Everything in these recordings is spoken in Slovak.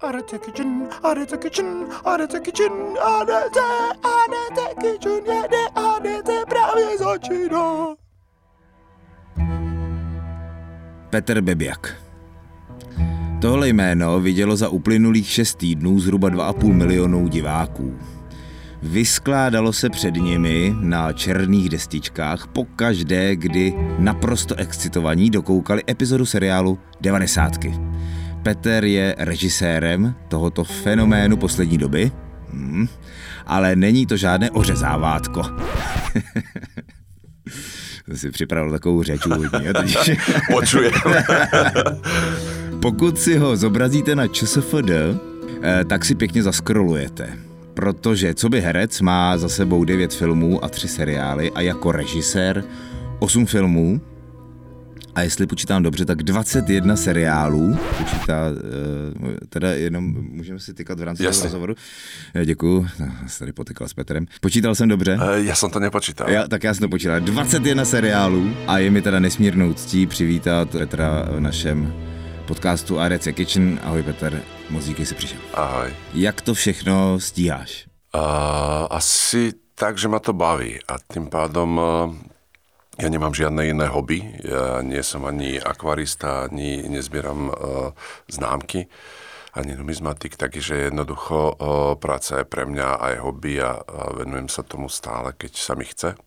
Arete Kitchen, Arete Kitchen, Arete Kitchen, Arete, Arete Kitchen, jede Arete právě začíná. Petr Bebiak. Tohle jméno vidělo za uplynulých šest týdnů zhruba 2,5 milionů diváků. Vyskládalo se před nimi na černých destičkách po každé, kdy naprosto excitovaní dokoukali epizodu seriálu 90. Petr je režisérem tohoto fenoménu poslední doby, hmm, ale není to žádné ořezávátko. Jsem si připravil takovou řeč úvodní. Počujem. Pokud si ho zobrazíte na ČSFD, eh, tak si pěkně zaskrolujete. Protože co by herec má za sebou 9 filmů a 3 seriály a jako režisér 8 filmů, a jestli počítám dobře, tak 21 seriálů počítá, eh, teda jenom můžeme si tykat v rámci toho rozhovoru. Eh, děkuju, jsem tady potykal s Petrem. Počítal jsem dobře? Já jsem to nepočítal. Já, tak já jsem to počítal. 21 seriálů a je mi teda nesmírnou ctí přivítat Petra v našem podcastu ADC Kitchen. Ahoj Petr, moc díky, jsi přišel. Ahoj. Jak to všechno stíháš? Uh, asi tak, že ma to baví a tým pádom uh, ja nemám žiadne iné hobby. Ja nie som ani akvarista, ani nezbieram uh, známky, ani numizmatik, takže jednoducho uh, práca je pre mňa aj hobby a, a venujem sa tomu stále, keď sa mi chce.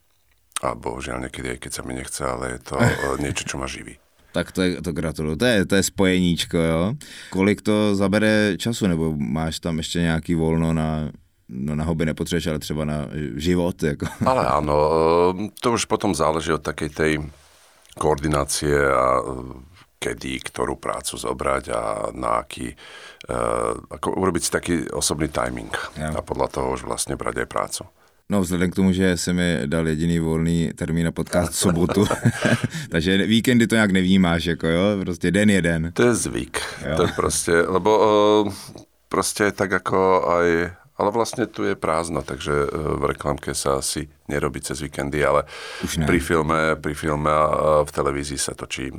A bohužiaľ niekedy aj keď sa mi nechce, ale je to uh, niečo, čo ma živí. Tak to, je, to gratuluju. To je, to je spojeníčko, jo. Kolik to zabere času, nebo máš tam ještě nějaký volno na no na hobby nepotřebuješ, ale třeba na život. Jako. Ale áno, eh, to už potom záleží od takej tej koordinácie a eh, kedy, ktorú prácu zobrať a na aký, uh, ako urobiť si taký osobný timing ja. a podľa toho už vlastne brať aj prácu. No vzhledem k tomu, že se mi dal jediný volný termín na podcast v sobotu, takže víkendy to nějak nevnímáš, jako jo, prostě den je den. To je zvyk, jo. to je prostě, lebo uh, prostě tak ako aj ale vlastne tu je prázdno, takže e, v reklamke sa asi nerobí cez víkendy, ale pri filme, pri filme a v televízii sa točí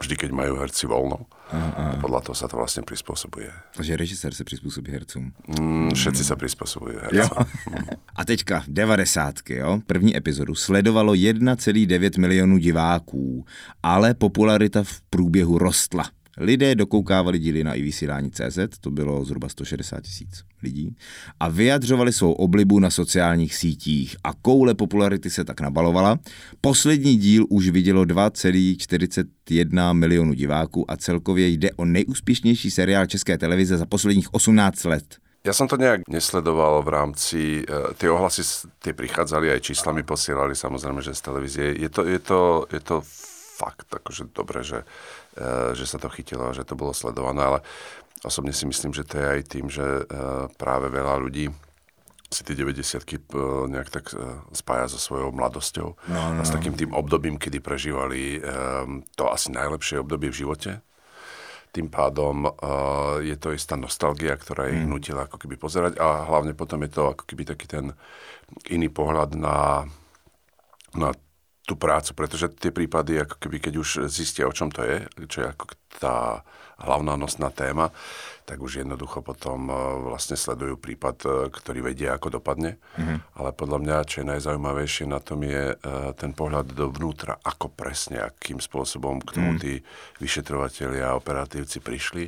vždy, keď majú herci voľno. Aha. A podľa toho sa to vlastne prispôsobuje. Takže režisér sa prispôsobí hercům. Mm, všetci sa prispôsobujú hercom. A teďka 90. jo? První epizodu sledovalo 1,9 milionů diváků, ale popularita v průběhu rostla. Lidé dokoukávali díly na i vysílání CZ, to bylo zhruba 160 tisíc lidí, a vyjadřovali svou oblibu na sociálních sítích a koule popularity se tak nabalovala. Poslední díl už vidělo 2,41 milionu diváků a celkově jde o nejúspěšnější seriál České televize za posledních 18 let. Ja som to nejak nesledoval v rámci, uh, tie ohlasy tie prichádzali, aj číslami posielali samozrejme, že z televízie. Je to, je to, je to fakt akože dobre, že Eh, že sa to chytilo a že to bolo sledované, ale osobne si myslím, že to je aj tým, že eh, práve veľa ľudí si tie 90 eh, nejak tak spája so svojou mladosťou no, no. a s no. takým tým obdobím, kedy prežívali to asi najlepšie obdobie v živote. Tým pádom je to istá nostalgia, ktorá ich mm. nutila ako keby pozerať a hlavne potom je to ako keby taký ten iný pohľad na, na tú prácu, pretože tie prípady, ako keby keď už zistia, o čom to je, čo je ako tá hlavná nosná téma, tak už jednoducho potom e, vlastne sledujú prípad, e, ktorý vedia, ako dopadne. Mm-hmm. Ale podľa mňa, čo je najzaujímavejšie na tom je e, ten pohľad dovnútra, ako presne, akým spôsobom k tomu mm. tí vyšetrovateľia a operatívci prišli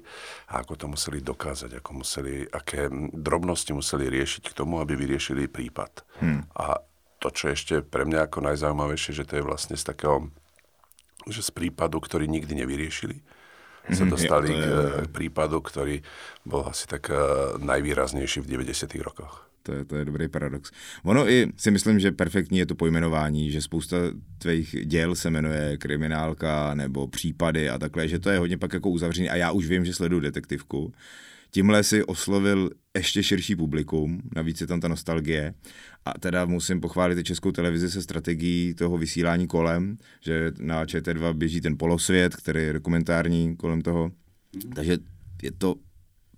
a ako to museli dokázať, ako museli, aké drobnosti museli riešiť k tomu, aby vyriešili prípad. Mm. A to, čo je ešte pre mňa ako najzaujímavejšie, že to je vlastne z takého, že z prípadu, ktorý nikdy nevyriešili, sa mhm, dostali k prípadu, ktorý bol asi tak uh, najvýraznejší v 90. rokoch. To je, to je dobrý paradox. Ono i si myslím, že perfektní je to pojmenování, že spousta tvých děl se jmenuje kriminálka nebo případy a takhle, že to je hodně pak jako uzavřený a já už vím, že sleduju detektivku. Tímhle si oslovil ještě širší publikum, navíc je tam ta nostalgie a teda musím pochválit i českou televizi se strategií toho vysílání kolem, že na ČT2 běží ten polosvět, který je dokumentární kolem toho. Takže je to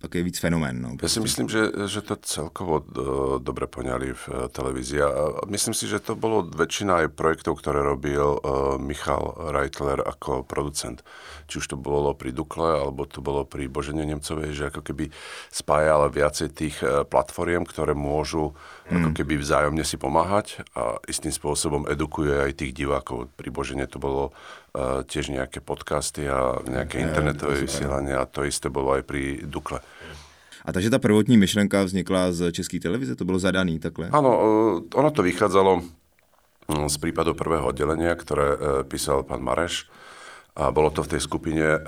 takový víc fenomén. No, ja si myslím, že, že to celkovo do, dobre poňali v uh, televízii. A myslím si, že to bolo väčšina aj projektov, ktoré robil uh, Michal Reitler ako producent. Či už to bolo pri Dukle, alebo to bolo pri Božene Nemcovej, že ako keby spájal viacej tých platformiem, ktoré môžu mm. ako keby vzájomne si pomáhať a istým spôsobom edukuje aj tých divákov. Pri Božene to bolo tiež nejaké podcasty a nejaké internetové vysielania a to isté bolo aj pri Dukle. A takže ta prvotní myšlenka vznikla z České televize, to bylo zadaný takhle? Áno, ono to vychádzalo mm, z prípadu prvého oddelenia, ktoré e, písal pán Mareš. A bolo to v tej skupine e,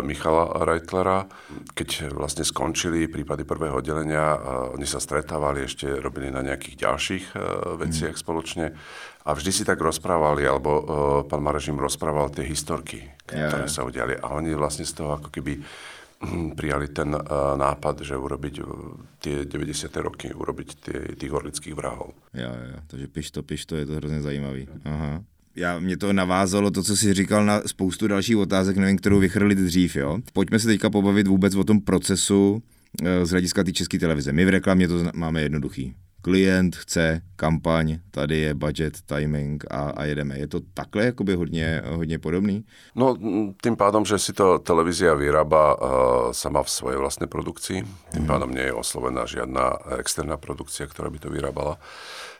Michala Reitlera. Keď vlastne skončili prípady prvého oddelenia, oni sa stretávali, ešte robili na nejakých ďalších e, veciach mm. spoločne. A vždy si tak rozprávali, alebo pán Mareš im rozprával tie historky, ktoré ja, ja. sa udiali. A oni vlastne z toho ako keby prijali ten uh, nápad, že urobiť uh, tie 90. roky, urobiť tie, tých orlických vrahov. Jo, jo, takže piš to, piš to, je to hrozně zajímavý. Aha. Já, mě to navázalo to, co jsi říkal na spoustu dalších otázek, nevím, kterou vychrlit dřív, jo. Pojďme se teďka pobavit vůbec o tom procesu z hlediska té české televize. My v reklamě to máme jednoduchý klient chce kampaň, tady je budget, timing a, a jedeme. Je to takhle jakoby hodně, hodně podobný? No tým pádom, že si to televízia vyrába uh, sama v svojej vlastnej produkcii, tým mm. pádom nie je oslovená žiadna externá produkcia, ktorá by to vyrábala,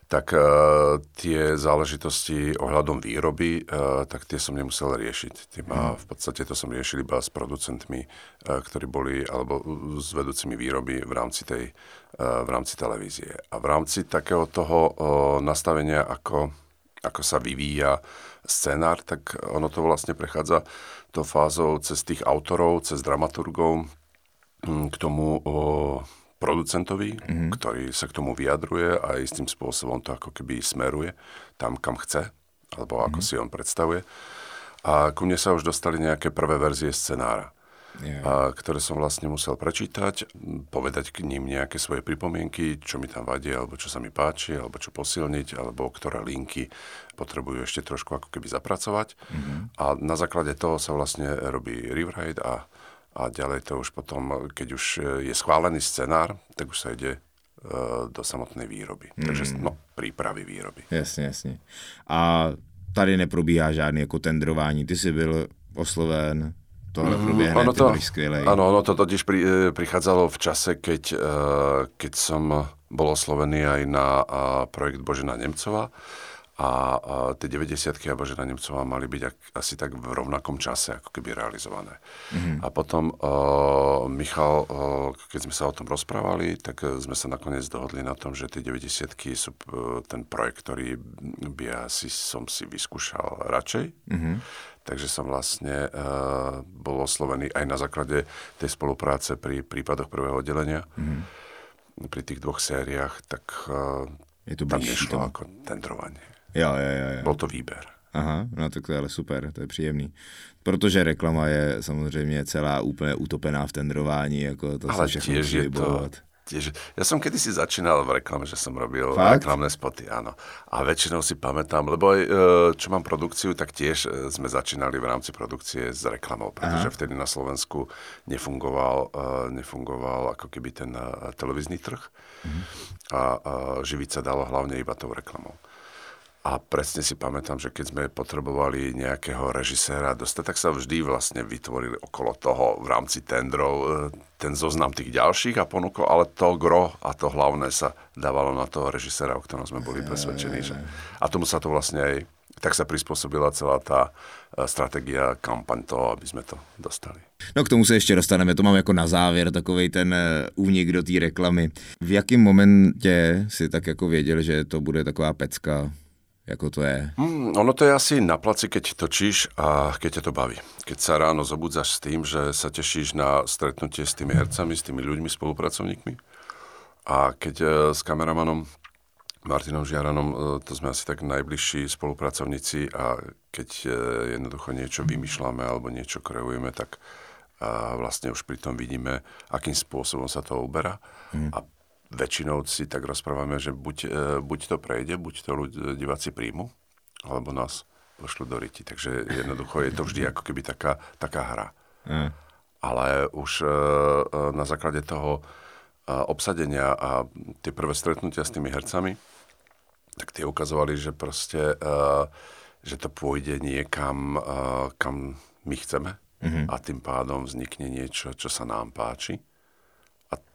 tak uh, tie záležitosti ohľadom výroby, uh, tak tie som nemusel riešiť. Tým, a mhm. v podstate to som riešil iba s producentmi, uh, ktorí boli, alebo s vedúcimi výroby v rámci tej, uh, v rámci televízie. A v rámci takého toho uh, nastavenia, ako, ako sa vyvíja scenár, tak ono to vlastne prechádza to fázou cez tých autorov, cez dramaturgov, k tomu uh, producentovi, mm-hmm. ktorý sa k tomu vyjadruje a istým spôsobom to ako keby smeruje tam, kam chce, alebo ako mm-hmm. si on predstavuje. A ku mne sa už dostali nejaké prvé verzie scenára, yeah. a, ktoré som vlastne musel prečítať, povedať k ním nejaké svoje pripomienky, čo mi tam vadí, alebo čo sa mi páči, alebo čo posilniť, alebo ktoré linky potrebujú ešte trošku ako keby zapracovať. Mm-hmm. A na základe toho sa vlastne robí rewrite a a ďalej to už potom, keď už e, je schválený scenár, tak už sa ide e, do samotnej výroby. Mm. Takže no, prípravy výroby. Jasně, jasně. A tady neprobíhá žádný jako tendrování. Ty jsi byl osloven, tohle mm, proběhne, ono to, skvělej. Áno, ono to totiž pri, e, prichádzalo v čase, keď, keď som bol oslovený aj na projekt Božena Nemcova a, a tie 90 a Božena Nemcová mali byť ak, asi tak v rovnakom čase, ako keby realizované. Mm-hmm. A potom uh, Michal, uh, keď sme sa o tom rozprávali, tak sme sa nakoniec dohodli na tom, že tie 90 sú uh, ten projekt, ktorý by asi som si vyskúšal radšej. Mm-hmm. Takže som vlastne uh, bol oslovený aj na základe tej spolupráce pri prípadoch prvého oddelenia. Mm-hmm. Pri tých dvoch sériách, tak uh, je to tam nešlo ako tendrovanie. Jo, jo, jo. jo. Byl to výběr. Aha, no tak to je ale super, to je příjemný. Protože reklama je samozřejmě celá úplně utopená v tendrování, jako to ale se všechno tiež je to, tiež, ja som kedysi začínal v reklame, že som robil Fakt? reklamné spoty, áno. A väčšinou si pamätám, lebo aj, e, čo mám produkciu, tak tiež e, sme začínali v rámci produkcie s reklamou, pretože Aha. vtedy na Slovensku nefungoval, e, nefungoval ako keby ten televízny trh. Mhm. A, a živiť sa dalo hlavne iba tou reklamou. A presne si pamätám, že keď sme potrebovali nejakého režiséra dostať, tak sa vždy vlastne vytvorili okolo toho v rámci tendrov e, ten zoznam tých ďalších a ponúkol, ale to gro a to hlavné sa dávalo na toho režiséra, o ktorom sme boli presvedčení. Že... A tomu sa to vlastne aj tak sa prispôsobila celá tá e, strategia, kampaň toho, aby sme to dostali. No k tomu se ještě dostaneme, to mám jako na závěr, takový ten e, únik do té reklamy. V jakém momentě si tak jako věděl, že to bude taková pecka, Ako to je? Mm, ono to je asi na placi, keď točíš a keď ťa to baví. Keď sa ráno zobudzaš s tým, že sa tešíš na stretnutie s tými hercami, s tými ľuďmi, spolupracovníkmi. A keď e, s kameramanom Martinom Žiaranom, e, to sme asi tak najbližší spolupracovníci a keď e, jednoducho niečo vymýšľame alebo niečo kreujeme, tak a vlastne už pri tom vidíme, akým spôsobom sa to uberá. Mm. A väčšinou si tak rozprávame, že buď, e, buď to prejde, buď to diváci príjmu, alebo nás pošlu do riti. Takže jednoducho je to vždy ako keby taká, taká hra. Mm. ale už na základe toho obsadenia a tie prvé stretnutia s tými hercami, tak tie ukazovali, že proste, že to pôjde niekam, kam my chceme mm-hmm. a tým pádom vznikne niečo, čo sa nám páči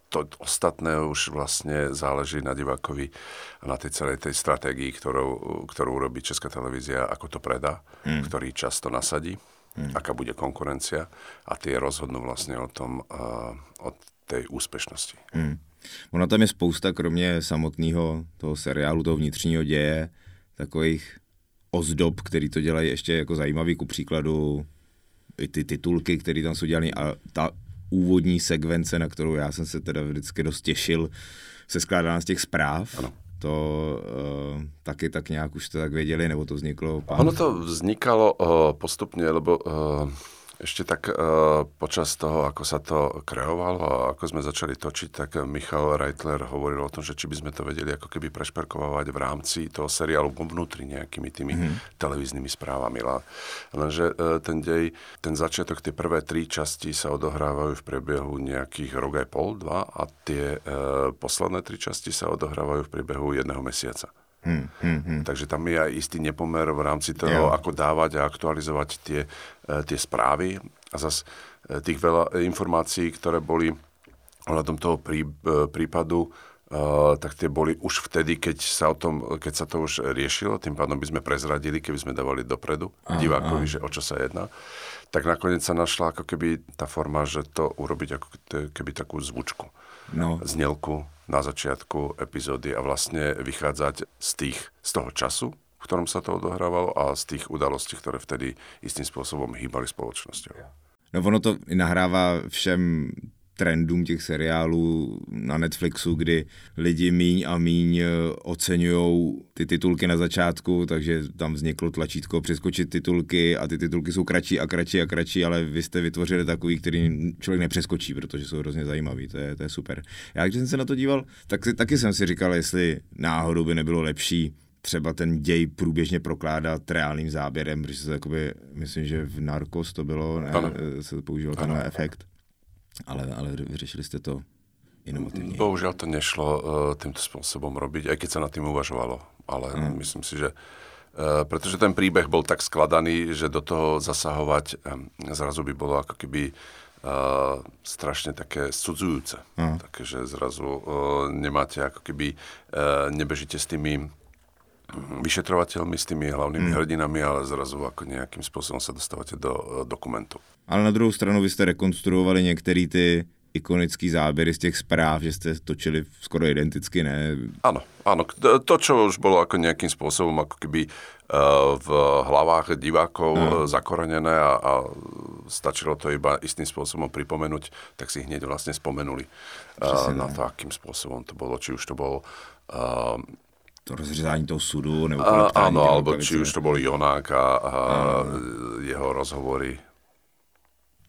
to ostatné už vlastne záleží na divákovi a na tej celej tej stratégii, ktorú, ktorú urobí Česká televízia, ako to predá, mm. ktorý často nasadí, mm. aká bude konkurencia a tie rozhodnú vlastne o tom, uh, o tej úspešnosti. Mm. Ono tam je spousta, kromě samotného toho seriálu, toho vnitřního děje, takových ozdob, který to dělají ještě jako zajímavý, ku příkladu i ty titulky, které tam jsou dělané a ta úvodní sekvence, na kterou já jsem se teda vždycky dost těšil, se skládá z těch zpráv. Ano. To uh, taky tak nějak už to tak věděli, nebo to vzniklo? Pán? Ono to vznikalo uh, postupně, lebo uh, ešte tak uh, počas toho, ako sa to kreovalo a ako sme začali točiť, tak Michal Reitler hovoril o tom, že či by sme to vedeli ako keby prešperkovať v rámci toho seriálu vnútri nejakými tými mm-hmm. televíznymi správami. Lenže uh, ten dej, ten začiatok, tie prvé tri časti sa odohrávajú v priebehu nejakých rok aj pol, dva a tie uh, posledné tri časti sa odohrávajú v priebehu jedného mesiaca. Hmm, hmm, hmm. Takže tam je aj istý nepomer v rámci toho, jo. ako dávať a aktualizovať tie, e, tie správy. A zase tých veľa informácií, ktoré boli ohľadom toho prí, e, prípadu, Uh, tak tie boli už vtedy, keď sa, o tom, keď sa to už riešilo, tým pádom by sme prezradili, keby sme dávali dopredu aha, divákovi, aha. že o čo sa jedná. Tak nakoniec sa našla ako keby tá forma, že to urobiť ako keby takú zvučku, no. znelku, na začiatku epizódy a vlastne vychádzať z, tých, z toho času, v ktorom sa to odohrávalo a z tých udalostí, ktoré vtedy istým spôsobom hýbali spoločnosťou. No ono to nahrává všem trendům těch seriálů na Netflixu, kdy lidi míň a míň eh, oceňují ty titulky na začátku, takže tam vzniklo tlačítko přeskočit titulky a ty titulky jsou kratší a kratší a kratší, ale vy jste vytvořili takový, který člověk nepřeskočí, protože jsou hrozně zajímavý, to je, to je super. Já když jsem se na to díval, tak si, taky jsem si říkal, jestli náhodou by nebylo lepší třeba ten děj průběžně prokládat reálným záběrem, protože se jakoby, myslím, že v Narcos to bylo, ne, se používal tenhle efekt ale, ale vyřešili ste to inovatívne. Bohužiaľ to nešlo uh, týmto spôsobom robiť, aj keď sa nad tým uvažovalo. Ale mm. myslím si, že uh, pretože ten príbeh bol tak skladaný, že do toho zasahovať um, zrazu by bolo ako keby uh, strašne také sudzujúce. Mm. Takže zrazu uh, nemáte ako keby, uh, nebežíte s tými vyšetrovateľmi, s tými hlavnými mm. hrdinami, ale zrazu ako nejakým spôsobom sa dostávate do uh, dokumentu. Ale na druhou stranu vy jste rekonstruovali některé ty ikonický zábery z těch zpráv, že ste točili skoro identicky, ne? Áno, áno. To, čo už bolo ako nejakým spôsobom ako keby uh, v hlavách divákov no. zakorenené a, a stačilo to iba istým spôsobom pripomenúť, tak si hneď vlastne spomenuli uh, na to, akým spôsobom to bolo. Či už to bolo uh, to rozřezání toho sudu, nebo a, Áno, alebo či už to bol Jonák a, a jeho rozhovory.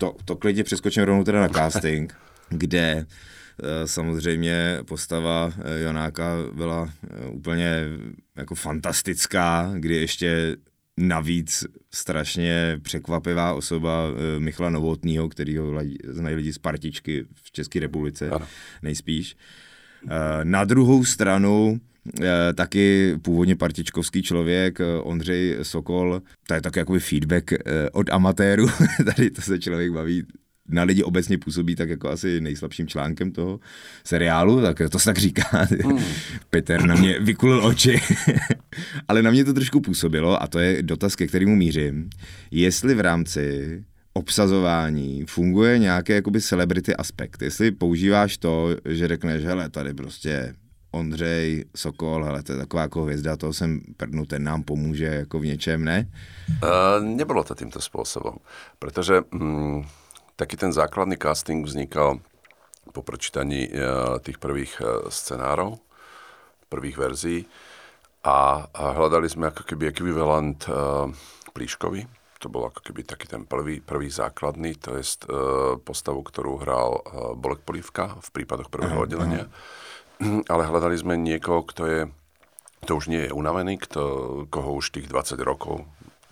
To, to klidně přeskočím rovnou teda na casting, kde eh, samozřejmě postava eh, Jonáka byla eh, úplně jako fantastická, kdy ještě navíc strašně překvapivá osoba Michala Novotného, kterýho znají lidi z partičky v České republice ano. nejspíš. Na druhou stranu taky původně partičkovský člověk, eh, Ondřej Sokol, to je tak jakoby feedback eh, od amatéru, tady to se člověk baví na lidi obecně působí tak jako asi nejslabším článkem toho seriálu, tak to se tak říká. Mm. Peter na mě vykulil oči. Ale na mě to trošku působilo a to je dotaz, ke kterému mířím. Jestli v rámci obsazování funguje nějaký jakoby celebrity aspekt. Jestli používáš to, že řekneš, hele, tady prostě Ondřej Sokol, ale to je taková jako hvězda, toho jsem prdnu, ten nám pomůže jako v něčem, ne? Uh, nebolo to týmto spôsobom, pretože mm, taký ten základný casting vznikal po prečítaní uh, tých prvých uh, scenárov, prvých verzií a, a hľadali sme ako keby ekvivalent uh, Plíškovi, to bol ako keby taký ten prvý, prvý základný, to je uh, postavu, ktorú hral uh, Bolek Polívka v prípadoch prvého aha, oddelenia. Aha ale hľadali sme niekoho, kto je, to už nie je unavený, kto, koho už tých 20 rokov,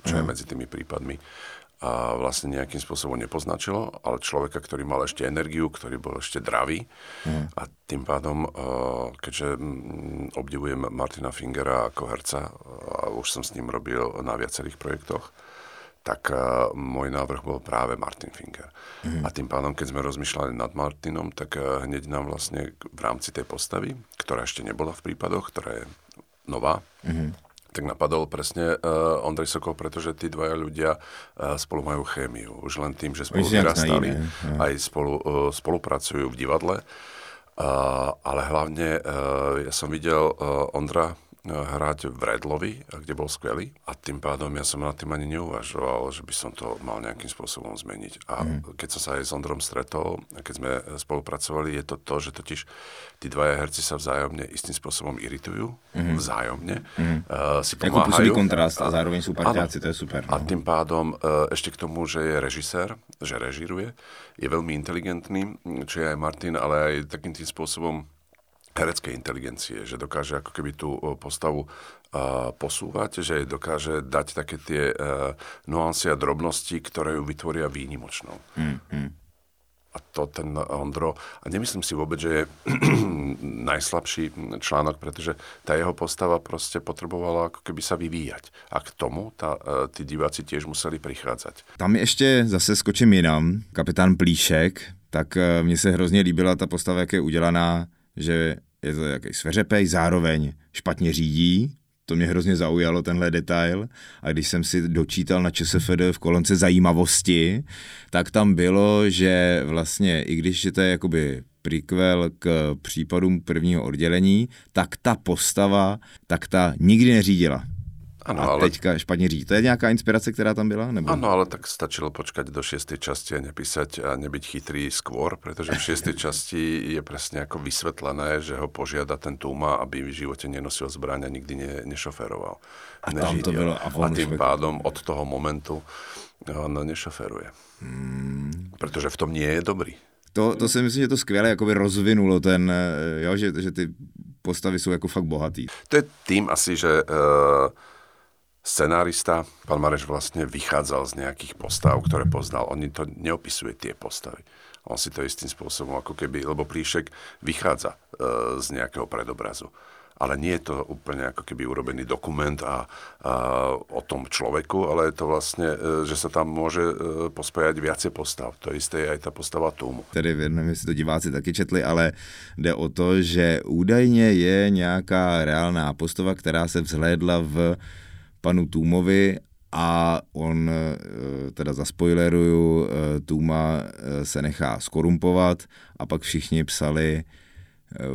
čo je mhm. medzi tými prípadmi, a vlastne nejakým spôsobom nepoznačilo, ale človeka, ktorý mal ešte energiu, ktorý bol ešte dravý mm. a tým pádom, keďže mm, obdivujem Martina Fingera ako herca a už som s ním robil na viacerých projektoch, tak môj návrh bol práve Martin Finger. Mm. A tým pádom, keď sme rozmýšľali nad Martinom, tak hneď nám vlastne v rámci tej postavy, ktorá ešte nebola v prípadoch, ktorá je nová, mm tak napadol presne uh, Ondrej Sokol, pretože tí dvaja ľudia uh, spolu majú chémiu. Už len tým, že spolu vyrastali, aj spolu, uh, spolupracujú v divadle. Uh, ale hlavne uh, ja som videl uh, Ondra hrať v Redlovi, kde bol skvelý. A tým pádom ja som na tým ani neuvažoval, že by som to mal nejakým spôsobom zmeniť. A mm. keď som sa aj s Ondrom stretol, keď sme spolupracovali, je to to, že totiž tí dvaja herci sa vzájomne istým spôsobom iritujú, mm. vzájomne, mm. Uh, si pomáhajú. Ako kontrast a zároveň sú partiáci, to je super. No. A tým pádom uh, ešte k tomu, že je režisér, že režíruje, je veľmi inteligentný, čo je aj Martin, ale aj takým tým spôsobom hereckej inteligencie, že dokáže ako keby tú postavu uh, posúvať, že dokáže dať také tie uh, nuancy a drobnosti, ktoré ju vytvoria výnimočnou. Mm, mm. A to ten Ondro, a nemyslím si vôbec, že je najslabší článok, pretože tá jeho postava proste potrebovala ako keby sa vyvíjať. A k tomu tá, uh, tí diváci tiež museli prichádzať. Tam ještě zase skočím jinam, kapitán Plíšek, tak uh, mně se hrozně líbila ta postava, jak je udělaná, že je to jaký sveřepej, zároveň špatně řídí, to mě hrozně zaujalo, tenhle detail. A když jsem si dočítal na ČSFD v kolonce zajímavosti, tak tam bylo, že vlastně, i když je to je jakoby prequel k případům prvního oddělení, tak ta postava, tak ta nikdy neřídila. Ano, a ale... teďka špatně říct. To je nějaká inspirace, která tam byla? Nebo... Ano, ale tak stačilo počkať do šiestej časti a nepísať a nebyť chytrý skôr, pretože v šiestej časti je presne ako vysvetlené, že ho požiada ten Tuma, aby v živote nenosil zbraň a nikdy ne, nešoferoval. A, tam to bylo, a, a tým pádom od toho momentu on nešoferuje. Hmm. Pretože v tom nie je dobrý. To, to si myslím, že to skvěle jakoby rozvinulo ten, eh, jo, že, že ty postavy jsou jako fakt bohatý. To je tým asi, že uh, scenárista, pán Mareš vlastne vychádzal z nejakých postav, ktoré poznal. On to neopisuje tie postavy. On si to istým spôsobom ako keby, lebo Príšek vychádza e, z nejakého predobrazu. Ale nie je to úplne ako keby urobený dokument a, a o tom človeku, ale je to vlastne, e, že sa tam môže e, pospájať viacej postav. To isté je aj tá postava Tumu. Tedy neviem, jestli to diváci taky četli, ale jde o to, že údajně je nějaká reálná postava, která se vzhlédla v panu Tůmovi a on, eh, teda zaspoileruju, eh, Tuma eh, se nechá skorumpovat a pak všichni psali,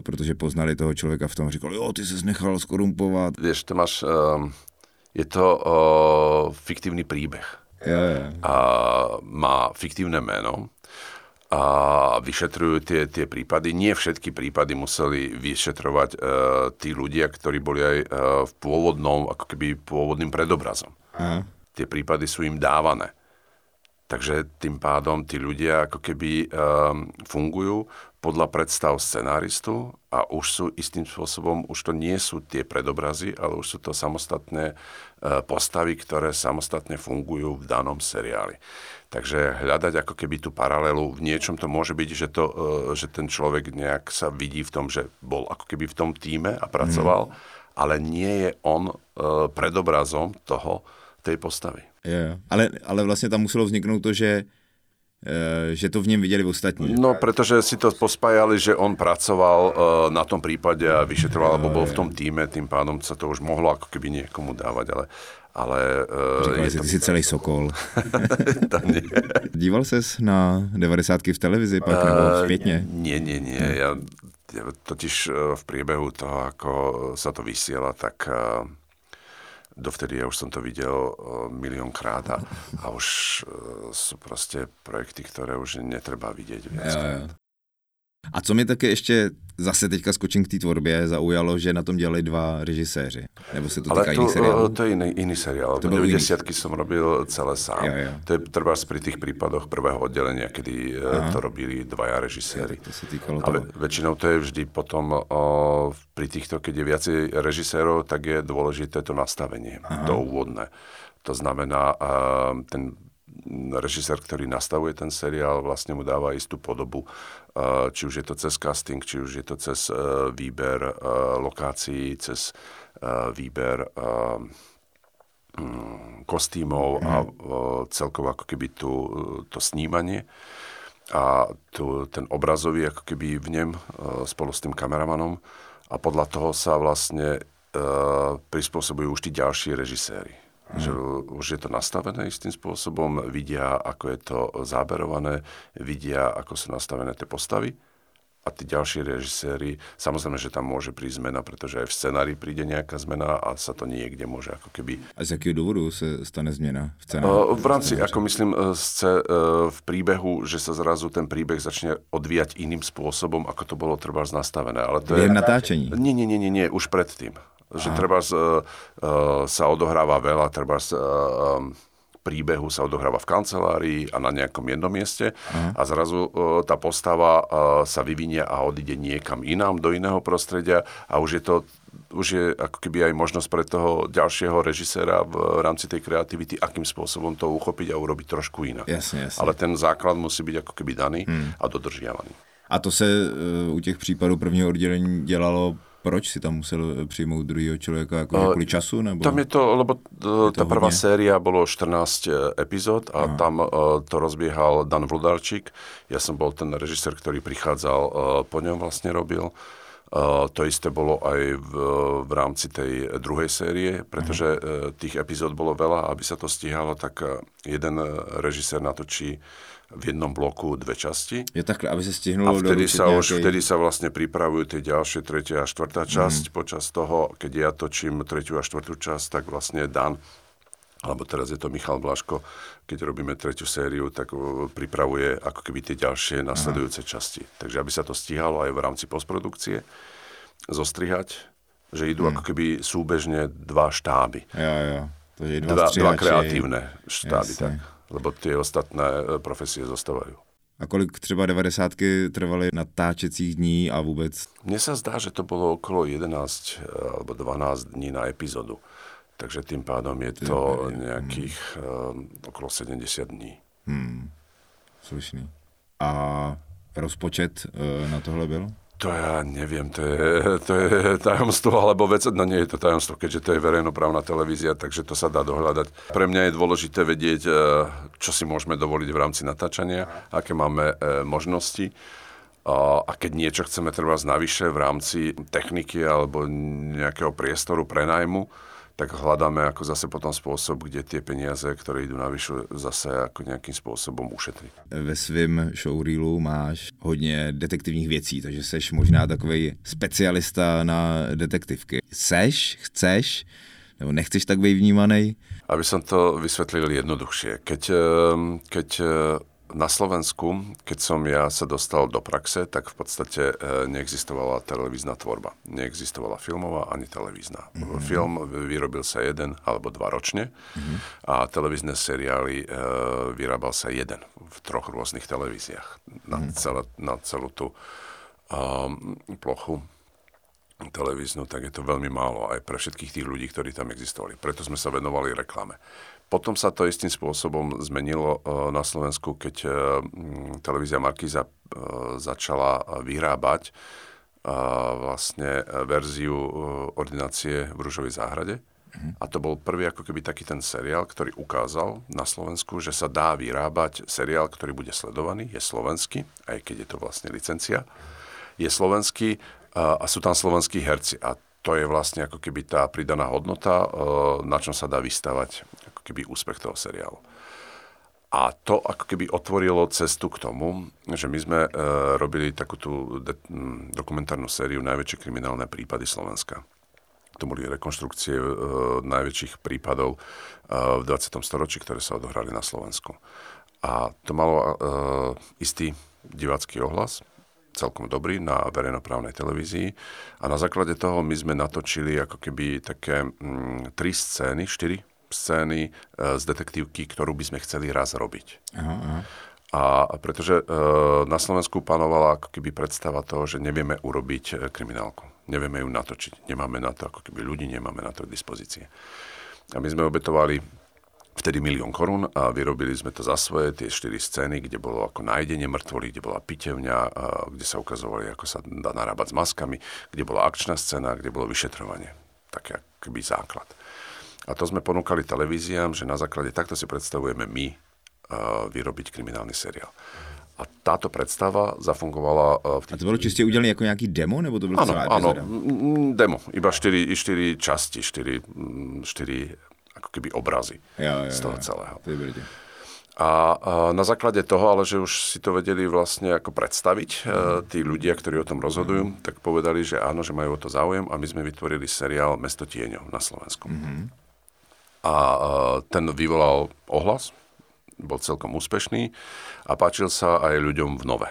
protože poznali toho člověka v tom, říkali, jo, ty se nechal skorumpovat. Vieš, to máš, je to. Je, je. A má fiktívne meno a vyšetrujú tie, tie prípady. Nie všetky prípady museli vyšetrovať uh, tí ľudia, ktorí boli aj uh, v pôvodnom, ako keby pôvodným predobrazom. Aha. Tie prípady sú im dávané. Takže tým pádom tí ľudia ako keby um, fungujú podľa predstav scenáristu a už sú istým spôsobom, už to nie sú tie predobrazy, ale už sú to samostatné uh, postavy, ktoré samostatne fungujú v danom seriáli. Takže hľadať ako keby tú paralelu, v niečom to môže byť, že, to, e, že ten človek nejak sa vidí v tom, že bol ako keby v tom týme a pracoval, mm. ale nie je on e, predobrazom toho, tej postavy. Je, ale, ale vlastne tam muselo vzniknúť to, že že to v ňom videli ostatní. No, pretože si to pospájali, že on pracoval uh, na tom prípade a vyšetroval, alebo bol v tom týme, tým pádom sa to už mohlo ako keby niekomu dávať, ale ale... Uh, je to... ty jsi celý sokol. Díval ses na 90 v televizi pak, uh, nebo zpětně? Nie, nie, nie. Ja, ja totiž v priebehu toho, ako sa to vysiela, tak uh, dovtedy ja už som to videl uh, miliónkrát a, a už uh, sú proste projekty, ktoré už netreba vidieť viac. Ja, ja. A co mi také ještě zase teďka skočím k té tvorbě zaujalo, že na tom dělali dva režiséři. Nebo se to Ale týká jiný seriál? to je iný, iný seriál. To 90 iný... som robil celé sám. Jo, jo. To je treba pri tých prípadoch prvého oddelenia, kedy e, Aha. to robili dvaja režiséri. to sa týkalo Ale väčšinou to je vždy potom o, pri týchto, keď je viacej režisérov, tak je dôležité to nastavenie, Aha. to úvodné. To znamená, ten režisér, ktorý nastavuje ten seriál, vlastne mu dáva istú podobu, či už je to cez casting, či už je to cez výber lokácií, cez výber mm, kostýmov a celkovo ako keby tu, to snímanie a tu, ten obrazový ako keby v nem spolu s tým kameramanom a podľa toho sa vlastne prispôsobujú už tí ďalší režiséri. Že už je to nastavené istým spôsobom, vidia, ako je to záberované, vidia, ako sú nastavené tie postavy a tí ďalší režiséri, samozrejme, že tam môže prísť zmena, pretože aj v scenári príde nejaká zmena a sa to niekde môže ako keby... A z akého dôvodu sa stane zmena v scenári? Uh, v rámci, ako myslím, sce, uh, v príbehu, že sa zrazu ten príbeh začne odvíjať iným spôsobom, ako to bolo treba nastavené. Ale to je... natáčení? Nie, nie, nie, nie, nie, už predtým. Že treba uh, uh, sa odohráva veľa, treba uh, um, príbehu sa odohráva v kancelárii a na nejakom jednom mieste uh-huh. a zrazu uh, tá postava uh, sa vyvinie a odíde niekam inám, do iného prostredia a už je to už je ako keby aj možnosť pre toho ďalšieho režiséra v rámci tej kreativity, akým spôsobom to uchopiť a urobiť trošku inak. Jasne, jasne. Ale ten základ musí byť ako keby daný hmm. a dodržiavaný. A to se uh, u těch případů prvního oddělení dělalo proč si tam musel přijmout druhého člověka, jako uh, kvůli času? Nebo tam je to, lebo uh, ta prvá séria bolo 14 e, epizód a Aha. tam uh, to rozbiehal Dan Vludarčík. Ja som bol ten režisér, ktorý prichádzal, uh, po ňom vlastne robil. Uh, to isté bolo aj v, v rámci tej druhej série, pretože uh, tých epizód bolo veľa, aby sa to stíhalo, tak jeden režisér natočí v jednom bloku dve časti. Je tak, aby sa stihnulo A vtedy sa, nejakej... už, vtedy sa vlastne pripravujú tie ďalšie, tretia a štvrtá časť. Mm. Počas toho, keď ja točím tretiu a štvrtú časť, tak vlastne Dan, alebo teraz je to Michal Blaško, keď robíme tretiu sériu, tak pripravuje ako keby tie ďalšie nasledujúce Aha. časti. Takže aby sa to stíhalo aj v rámci postprodukcie, zostrihať, že idú mm. ako keby súbežne dva štáby. Ja, ja. To je dva, dva kreatívne štáby. Jasne. Tak lebo tie ostatné e, profesie zostávajú. A kolik třeba 90 trvaly natáčecích dní a vůbec? Mne sa zdá, že to bolo okolo 11 e, alebo 12 dní na epizódu. Takže tým pádom je to nejakých hmm. okolo 70 dní. Hmm. Slušný. A rozpočet uh, na tohle byl? To ja neviem, to je, to je tajomstvo, alebo vec, no nie je to tajomstvo, keďže to je verejnoprávna televízia, takže to sa dá dohľadať. Pre mňa je dôležité vedieť, e, čo si môžeme dovoliť v rámci natáčania, aké máme e, možnosti. A keď niečo chceme treba navyše v rámci techniky alebo nejakého priestoru prenajmu, tak hľadáme ako zase potom spôsob, kde tie peniaze, ktoré idú navyšu, zase ako nejakým spôsobom ušetriť. Ve svém showreelu máš hodně detektivních věcí, takže seš možná takový specialista na detektivky. Seš, chceš, nebo nechceš tak být vnímaný? Aby som to vysvetlil jednoduchšie. Keď, eh, keď na Slovensku, keď som ja sa dostal do praxe, tak v podstate e, neexistovala televízna tvorba. Neexistovala filmová ani televízna. Mm-hmm. Film vyrobil sa jeden alebo dva ročne mm-hmm. a televízne seriály e, vyrábal sa jeden v troch rôznych televíziách na, mm-hmm. celé, na celú tú um, plochu televíznu, tak je to veľmi málo aj pre všetkých tých ľudí, ktorí tam existovali. Preto sme sa venovali reklame. Potom sa to istým spôsobom zmenilo e, na Slovensku, keď e, televízia Markíza e, začala vyrábať vlastne verziu ordinácie v Rúžovej záhrade. A to bol prvý ako keby taký ten seriál, ktorý ukázal na Slovensku, že sa dá vyrábať seriál, ktorý bude sledovaný, je slovenský, aj keď je to vlastne licencia, je slovenský a sú tam slovenskí herci. A to je vlastne ako keby tá pridaná hodnota, na čom sa dá vystavať keby úspech toho seriálu. A to ako keby otvorilo cestu k tomu, že my sme e, robili takú tú dokumentárnu sériu Najväčšie kriminálne prípady Slovenska. To boli rekonštrukcie e, najväčších prípadov e, v 20. storočí, ktoré sa odohrali na Slovensku. A to malo e, istý divácky ohlas, celkom dobrý na verejnoprávnej televízii. A na základe toho my sme natočili ako keby také mm, tri scény, štyri scény e, z detektívky, ktorú by sme chceli raz robiť. Aha, aha. A pretože e, na Slovensku panovala ako keby predstava toho, že nevieme urobiť e, kriminálku. Nevieme ju natočiť. Nemáme na to ako keby ľudí, nemáme na to k dispozície. A my sme obetovali vtedy milión korún a vyrobili sme to za svoje, tie štyri scény, kde bolo ako nájdenie mŕtvoly, kde bola pitevňa, kde sa ukazovali, ako sa dá narábať s maskami, kde bola akčná scéna, kde bolo vyšetrovanie. Tak aký základ. A to sme ponúkali televíziám, že na základe takto si predstavujeme my vyrobiť kriminálny seriál. A táto predstava zafungovala v tých... A to bolo čiste udělané jako nějaký demo, nebo to bylo ano, celá Áno, demo. Iba 4, 4 časti, 4, 4 ako keby obrazy ja, ja, z toho celého. Ja, a, a na základe toho, ale že už si to vedeli vlastne ako predstaviť, mm. tí ľudia, ktorí o tom rozhodujú, mm. tak povedali, že áno, že majú o to záujem a my sme vytvorili seriál Mesto tieňov na Slovensku. Mm. A, a ten vyvolal ohlas, bol celkom úspešný a páčil sa aj ľuďom v Nove.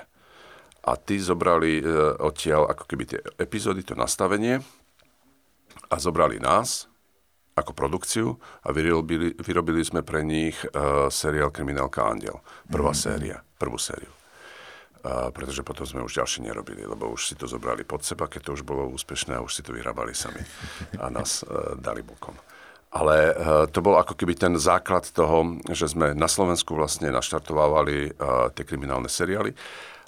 A tí zobrali e, odtiaľ ako keby tie epizódy, to nastavenie a zobrali nás ako produkciu a vyrobili, vyrobili sme pre nich uh, seriál Kriminálka Andel. Prvá mm-hmm. séria, prvú sériu. Uh, pretože potom sme už ďalšie nerobili, lebo už si to zobrali pod seba, keď to už bolo úspešné a už si to vyrábali sami a nás uh, dali bokom. Ale uh, to bol ako keby ten základ toho, že sme na Slovensku vlastne naštartovávali uh, tie kriminálne seriály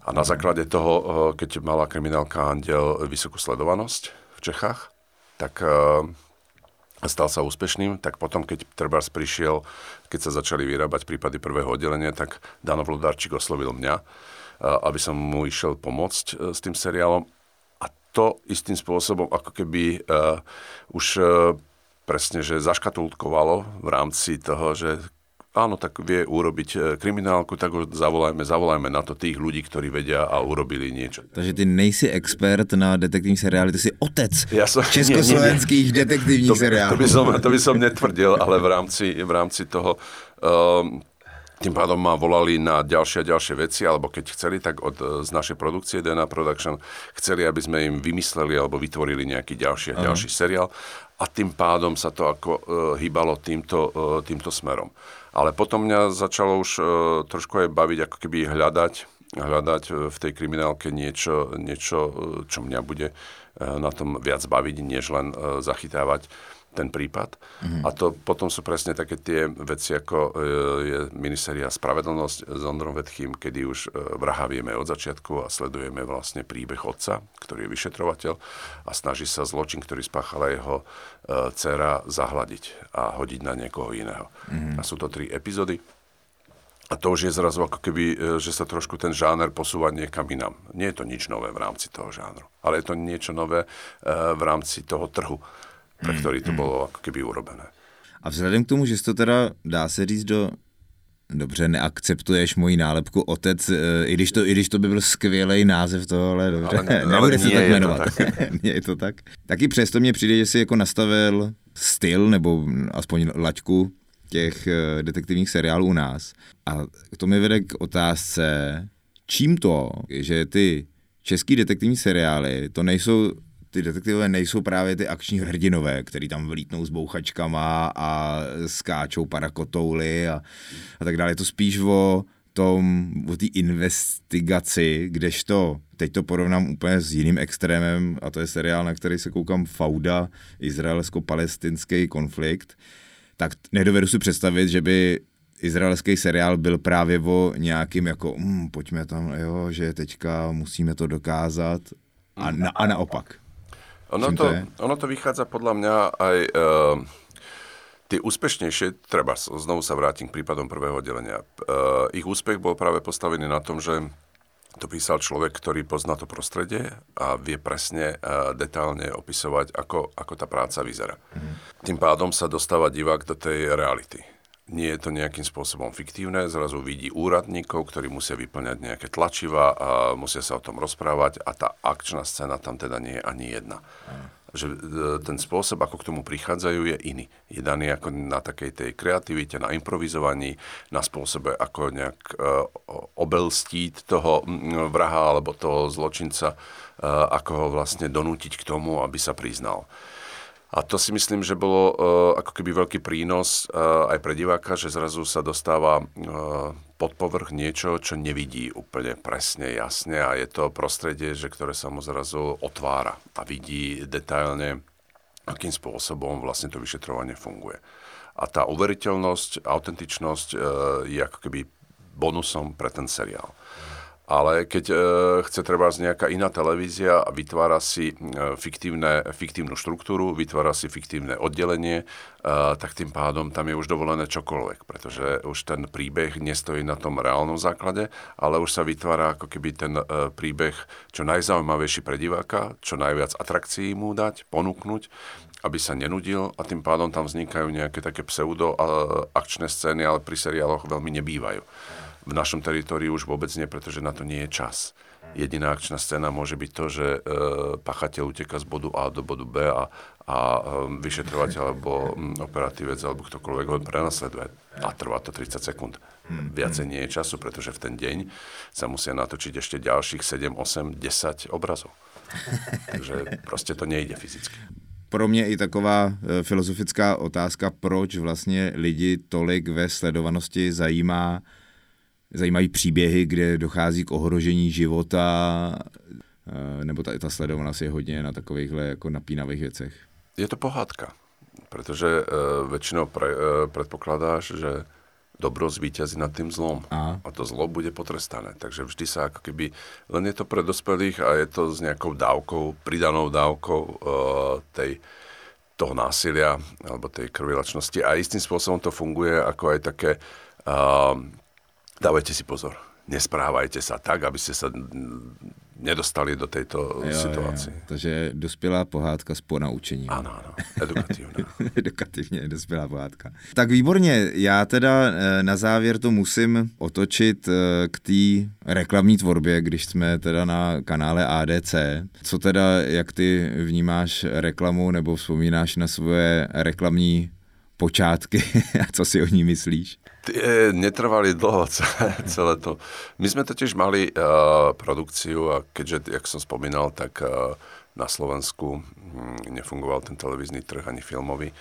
a na základe toho, uh, keď mala kriminálka Andel vysokú sledovanosť v Čechách, tak uh, stal sa úspešným, tak potom, keď Trebars prišiel, keď sa začali vyrábať prípady prvého oddelenia, tak Dano Vlodarčík oslovil mňa, aby som mu išiel pomôcť e, s tým seriálom. A to istým spôsobom, ako keby uh, už uh, presne, že zaškatultkovalo v rámci toho, že áno, tak vie urobiť e, kriminálku, tak ho zavolajme, zavolajme na to tých ľudí, ktorí vedia a urobili niečo. Takže ty nejsi expert na detektivní seriály, ty si otec ja som, československých nie, nie, nie. detektivních seriálů. To by, som, to by som netvrdil, ale v rámci, v rámci toho um, tým pádom ma volali na ďalšie a ďalšie veci, alebo keď chceli, tak od, z našej produkcie DNA Production chceli, aby sme im vymysleli alebo vytvorili nejaký ďalší a ďalší seriál a tým pádom sa to ako uh, hýbalo týmto, uh, týmto smerom. Ale potom mňa začalo už uh, trošku aj baviť, ako keby hľadať, hľadať v tej kriminálke niečo, niečo čo mňa bude na tom viac baviť, než len zachytávať ten prípad. Mm-hmm. A to potom sú presne také tie veci, ako e, je miniseria Spravedlnosť s Ondrom Vedchým, kedy už e, vraha vieme od začiatku a sledujeme vlastne príbeh otca, ktorý je vyšetrovateľ a snaží sa zločin, ktorý spáchala jeho e, dcera, zahladiť a hodiť na niekoho iného. Mm-hmm. A sú to tri epizódy. A to už je zrazu ako keby, že sa trošku ten žáner posúva niekam inám. Nie je to nič nové v rámci toho žánru, ale je to niečo nové v rámci toho trhu pre hmm, ktorý to hmm. bolo ako keby urobené. A vzhledem k tomu, že to teda dá se říct do Dobře, neakceptuješ moji nálepku otec, eh, i když to, i když to by byl skvělý název tohle, dobře, ale, nebude se tak jmenovat. je to tak. Taky přesto mě přijde, že si jako nastavil styl, nebo aspoň laťku těch eh, detektivních seriálů u nás. A to mi vede k otázce, čím to, že ty český detektivní seriály, to nejsou ty detektivové nejsou právě ty akční hrdinové, který tam vlítnou s bouchačkama a skáčou parakotouly a, a tak dále. Je to spíš o tom, o té investigaci, kdežto, teď to porovnám úplně s jiným extrémem, a to je seriál, na který se koukám Fauda, izraelsko-palestinský konflikt, tak nedovedu si představit, že by izraelský seriál byl právě o nějakým jako, mm, pojďme tam, jo, že teďka musíme to dokázat a, na, a naopak. Ono to, to ono to vychádza podľa mňa aj... Uh, tie úspešnejšie, treba, znovu sa vrátim k prípadom prvého oddelenia. Uh, ich úspech bol práve postavený na tom, že to písal človek, ktorý pozná to prostredie a vie presne uh, detálne opisovať, ako, ako tá práca vyzerá. Mm. Tým pádom sa dostáva divák do tej reality nie je to nejakým spôsobom fiktívne, zrazu vidí úradníkov, ktorí musia vyplňať nejaké tlačiva a musia sa o tom rozprávať a tá akčná scéna tam teda nie je ani jedna. Mm. Že e, ten spôsob, ako k tomu prichádzajú, je iný. Je daný ako na takej tej kreativite, na improvizovaní, na spôsobe, ako nejak uh, obelstiť toho vraha alebo toho zločinca, uh, ako ho vlastne donútiť k tomu, aby sa priznal. A to si myslím, že bolo uh, ako keby veľký prínos uh, aj pre diváka, že zrazu sa dostáva uh, pod povrch niečo, čo nevidí úplne presne, jasne a je to prostredie, že ktoré sa mu zrazu otvára a vidí detailne, akým spôsobom vlastne to vyšetrovanie funguje. A tá uveriteľnosť, autentičnosť e, je ako keby bonusom pre ten seriál. Ale keď e, chce treba nejaká iná televízia a vytvára si e, fiktívne, fiktívnu štruktúru, vytvára si fiktívne oddelenie, e, tak tým pádom tam je už dovolené čokoľvek, pretože už ten príbeh nestojí na tom reálnom základe, ale už sa vytvára ako keby ten e, príbeh čo najzaujímavejší pre diváka, čo najviac atrakcií mu dať, ponúknuť, aby sa nenudil a tým pádom tam vznikajú nejaké také pseudo e, scény, ale pri seriáloch veľmi nebývajú v našom teritóriu už vôbec nie, pretože na to nie je čas. Jediná akčná scéna môže byť to, že e, pachateľ uteka z bodu A do bodu B a, a e, vyšetrovateľ alebo m, operatívec alebo ktokoľvek ho prenasleduje. A trvá to 30 sekúnd. Viacej nie je času, pretože v ten deň sa musia natočiť ešte ďalších 7, 8, 10 obrazov. Takže proste to nejde fyzicky pro mě i taková e, filozofická otázka, proč vlastně lidi tolik ve sledovanosti zajímá zajímají příběhy, kde dochází k ohrožení života, eh, nebo ta, ta sledovanost je hodně na takovýchhle jako napínavých věcech. Je to pohádka, protože uh, většinou pre, uh, predpokladáš, že dobro zvíťazí nad tým zlom. A. a to zlo bude potrestané. Takže vždy sa ako keby, len je to pre dospelých a je to s nejakou dávkou, pridanou dávkou uh, tej, toho násilia alebo tej krvilačnosti. A istým spôsobom to funguje ako aj také uh, dávajte si pozor. Nesprávajte sa tak, aby ste sa nedostali do tejto jo, situácie. Jo. Takže dospělá pohádka s ponaučením. Ano, ano, edukativně. Edukativně dospělá pohádka. Tak výborně, já teda eh, na závěr to musím otočit eh, k té reklamní tvorbě, když jsme teda na kanále ADC. Co teda, jak ty vnímáš reklamu nebo vzpomínáš na svoje reklamní počátky a co si o ní myslíš? Tie netrvali dlho celé, to. My sme totiž mali uh, produkciu a keďže, jak som spomínal, tak uh, na Slovensku hm, nefungoval ten televízny trh ani filmový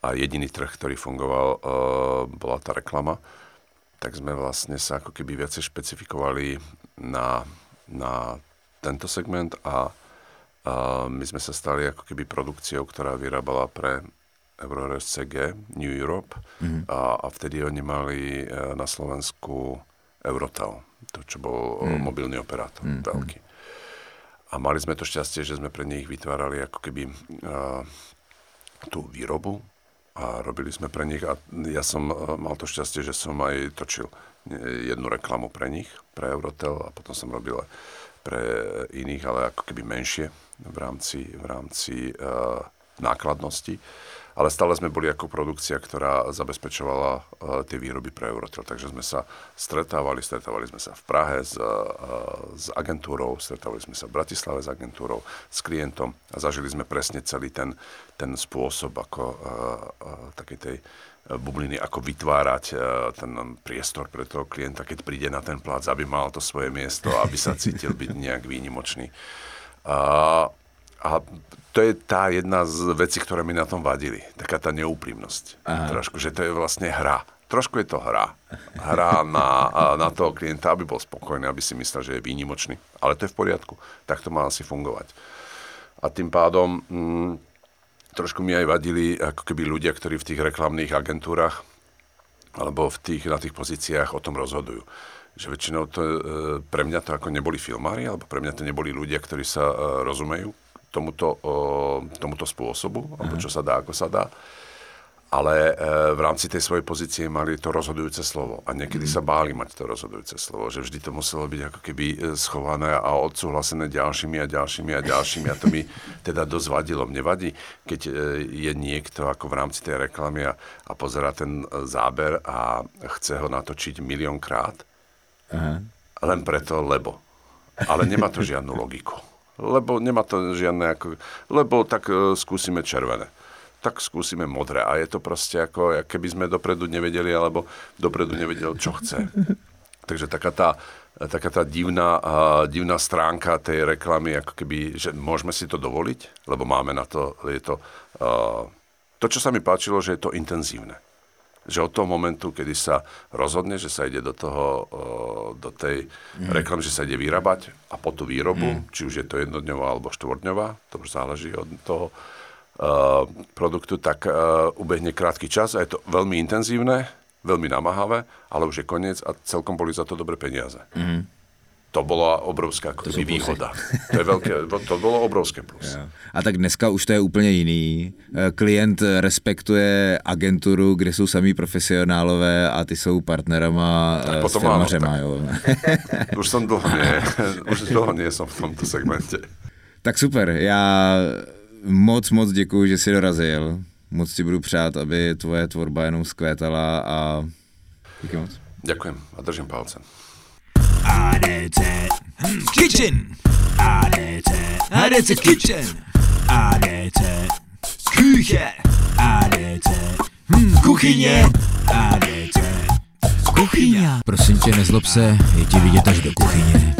a jediný trh, ktorý fungoval, uh, bola tá reklama, tak sme vlastne sa ako keby viacej špecifikovali na, na tento segment a uh, my sme sa stali ako keby produkciou, ktorá vyrábala pre Eurores CG, New Europe mm-hmm. a, a vtedy oni mali e, na Slovensku Eurotel, to čo bol mm. mobilný operátor, mm. veľký. A mali sme to šťastie, že sme pre nich vytvárali ako keby uh, tú výrobu a robili sme pre nich a ja som uh, mal to šťastie, že som aj točil jednu reklamu pre nich, pre Eurotel a potom som robil pre iných, ale ako keby menšie v rámci, v rámci uh, nákladnosti ale stále sme boli ako produkcia, ktorá zabezpečovala uh, tie výroby pre Eurotel. Takže sme sa stretávali, stretávali sme sa v Prahe s, uh, s agentúrou, stretávali sme sa v Bratislave s agentúrou, s klientom a zažili sme presne celý ten, ten spôsob ako uh, takej tej bubliny, ako vytvárať ten priestor pre toho klienta, keď príde na ten plác, aby mal to svoje miesto, aby sa cítil byť nejak výnimočný. Uh, a to je tá jedna z vecí, ktoré mi na tom vadili. Taká tá neúprimnosť. Aha. Trošku, že to je vlastne hra. Trošku je to hra. Hra na, na toho klienta, aby bol spokojný, aby si myslel, že je výnimočný. Ale to je v poriadku. Tak to má asi fungovať. A tým pádom mm, trošku mi aj vadili ako keby ľudia, ktorí v tých reklamných agentúrach alebo v tých, na tých pozíciách o tom rozhodujú že väčšinou to, e, pre mňa to ako neboli filmári, alebo pre mňa to neboli ľudia, ktorí sa e, rozumejú tomuto, tomuto spôsobu, alebo čo sa dá, ako sa dá. Ale e, v rámci tej svojej pozície mali to rozhodujúce slovo. A niekedy sa báli mať to rozhodujúce slovo, že vždy to muselo byť ako keby e, schované a odsúhlasené ďalšími a ďalšími a ďalšími. A to mi teda dosť vadilo. Mne vadí, keď e, je niekto ako v rámci tej reklamy a, a pozera ten záber a chce ho natočiť miliónkrát. Len preto, lebo. Ale nemá to žiadnu logiku lebo nemá to žiadne ako, lebo tak uh, skúsime červené tak skúsime modré. A je to proste ako, keby sme dopredu nevedeli, alebo dopredu nevedel, čo chce. Takže taká tá, taká tá divná, uh, divná stránka tej reklamy, ako keby, že môžeme si to dovoliť, lebo máme na to, je to, uh, to, čo sa mi páčilo, že je to intenzívne že od toho momentu, kedy sa rozhodne, že sa ide do toho, do tej mm. reklamy, že sa ide vyrábať a po tú výrobu, mm. či už je to jednodňová alebo štvordňová, to už záleží od toho, produktu, tak uh, ubehne krátky čas a je to veľmi intenzívne, veľmi namáhavé, ale už je koniec a celkom boli za to dobré peniaze. Mm-hmm to bola obrovská to výhoda. To, je veľké, to bolo obrovské plus. Ja. A tak dneska už to je úplně jiný. Eh, klient respektuje agenturu, kde jsou samý profesionálové a ty jsou partnerama tak eh, s firmařema. Jo. už som dlho nie, už dlho nie som v tomto segmente. Tak super, já moc, moc děkuji, že jsi dorazil. Moc ti budu přát, aby tvoje tvorba jenom skvétala a díky moc. Ďakujem a držím palce. ADC Kitchen. ADC ADC Kitchen. ADC Küche. ADC Kuchyně. ADC Kuchyně Prosím tě, nezlob se, je ti vidět až do kuchyně